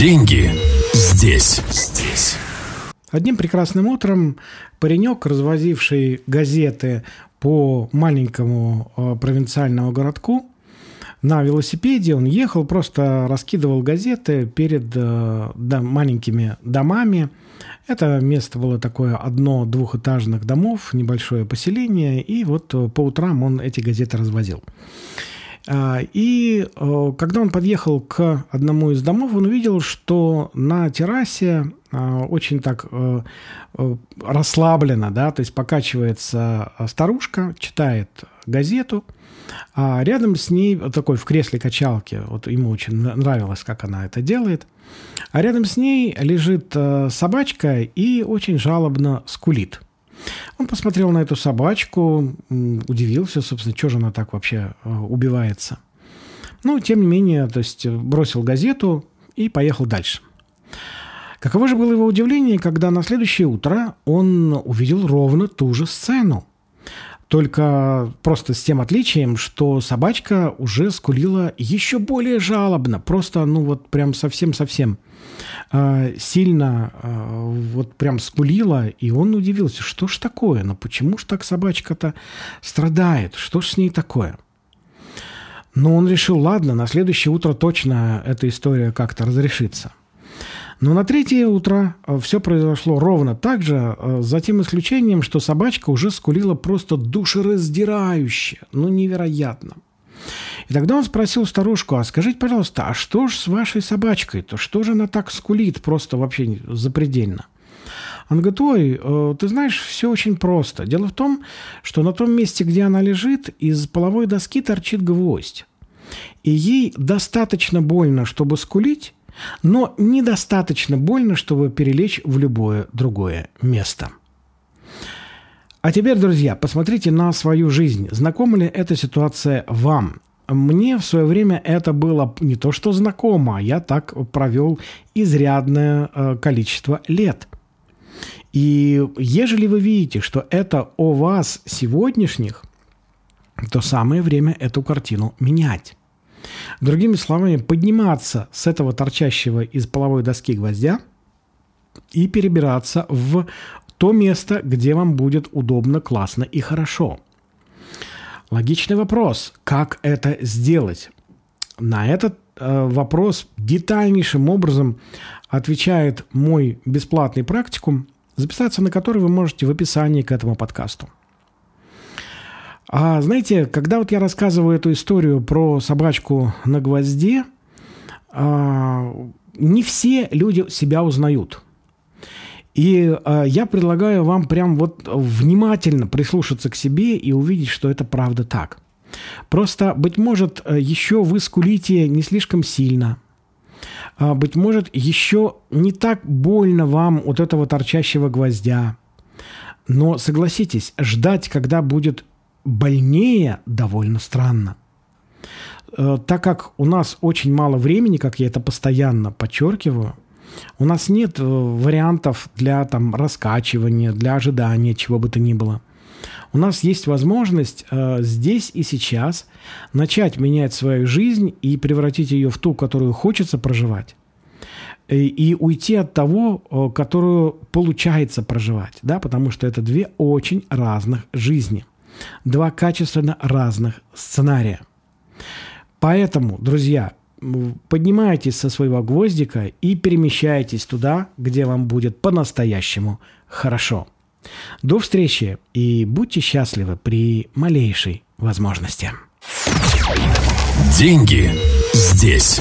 Деньги здесь. Здесь. Одним прекрасным утром паренек, развозивший газеты по маленькому э, провинциальному городку, на велосипеде он ехал, просто раскидывал газеты перед э, да, маленькими домами. Это место было такое одно двухэтажных домов, небольшое поселение, и вот э, по утрам он эти газеты развозил. А, и э, когда он подъехал к одному из домов, он увидел, что на террасе а, очень так э, э, расслабленно, да, то есть покачивается старушка, читает газету, а рядом с ней такой в кресле качалки, вот ему очень нравилось, как она это делает, а рядом с ней лежит собачка и очень жалобно скулит – он посмотрел на эту собачку, удивился, собственно, что же она так вообще э, убивается. Ну, тем не менее, то есть бросил газету и поехал дальше. Каково же было его удивление, когда на следующее утро он увидел ровно ту же сцену. Только просто с тем отличием, что собачка уже скулила еще более жалобно. Просто, ну вот прям совсем-совсем э, сильно э, вот прям скулила. И он удивился, что ж такое? Ну почему ж так собачка-то страдает? Что ж с ней такое? Но он решил, ладно, на следующее утро точно эта история как-то разрешится. Но на третье утро э, все произошло ровно так же, э, за тем исключением, что собачка уже скулила просто душераздирающе, ну невероятно. И тогда он спросил старушку, а скажите, пожалуйста, а что ж с вашей собачкой-то? Что же она так скулит просто вообще запредельно? Он говорит, ой, э, ты знаешь, все очень просто. Дело в том, что на том месте, где она лежит, из половой доски торчит гвоздь. И ей достаточно больно, чтобы скулить, но недостаточно больно, чтобы перелечь в любое другое место. А теперь, друзья, посмотрите на свою жизнь. Знакома ли эта ситуация вам? Мне в свое время это было не то что знакомо, я так провел изрядное э, количество лет. И ежели вы видите, что это о вас сегодняшних, то самое время эту картину менять. Другими словами, подниматься с этого торчащего из половой доски гвоздя и перебираться в то место, где вам будет удобно, классно и хорошо. Логичный вопрос, как это сделать? На этот э, вопрос детальнейшим образом отвечает мой бесплатный практикум, записаться на который вы можете в описании к этому подкасту. А знаете, когда вот я рассказываю эту историю про собачку на гвозде, а, не все люди себя узнают. И а, я предлагаю вам прям вот внимательно прислушаться к себе и увидеть, что это правда так. Просто, быть может, еще вы скулите не слишком сильно. А, быть может, еще не так больно вам от этого торчащего гвоздя. Но согласитесь, ждать, когда будет больнее довольно странно. Э, так как у нас очень мало времени, как я это постоянно подчеркиваю, у нас нет э, вариантов для там, раскачивания, для ожидания чего бы то ни было. У нас есть возможность э, здесь и сейчас начать менять свою жизнь и превратить ее в ту, которую хочется проживать и, и уйти от того, э, которую получается проживать, да, потому что это две очень разных жизни два качественно разных сценария. Поэтому, друзья, поднимайтесь со своего гвоздика и перемещайтесь туда, где вам будет по-настоящему хорошо. До встречи и будьте счастливы при малейшей возможности. Деньги здесь.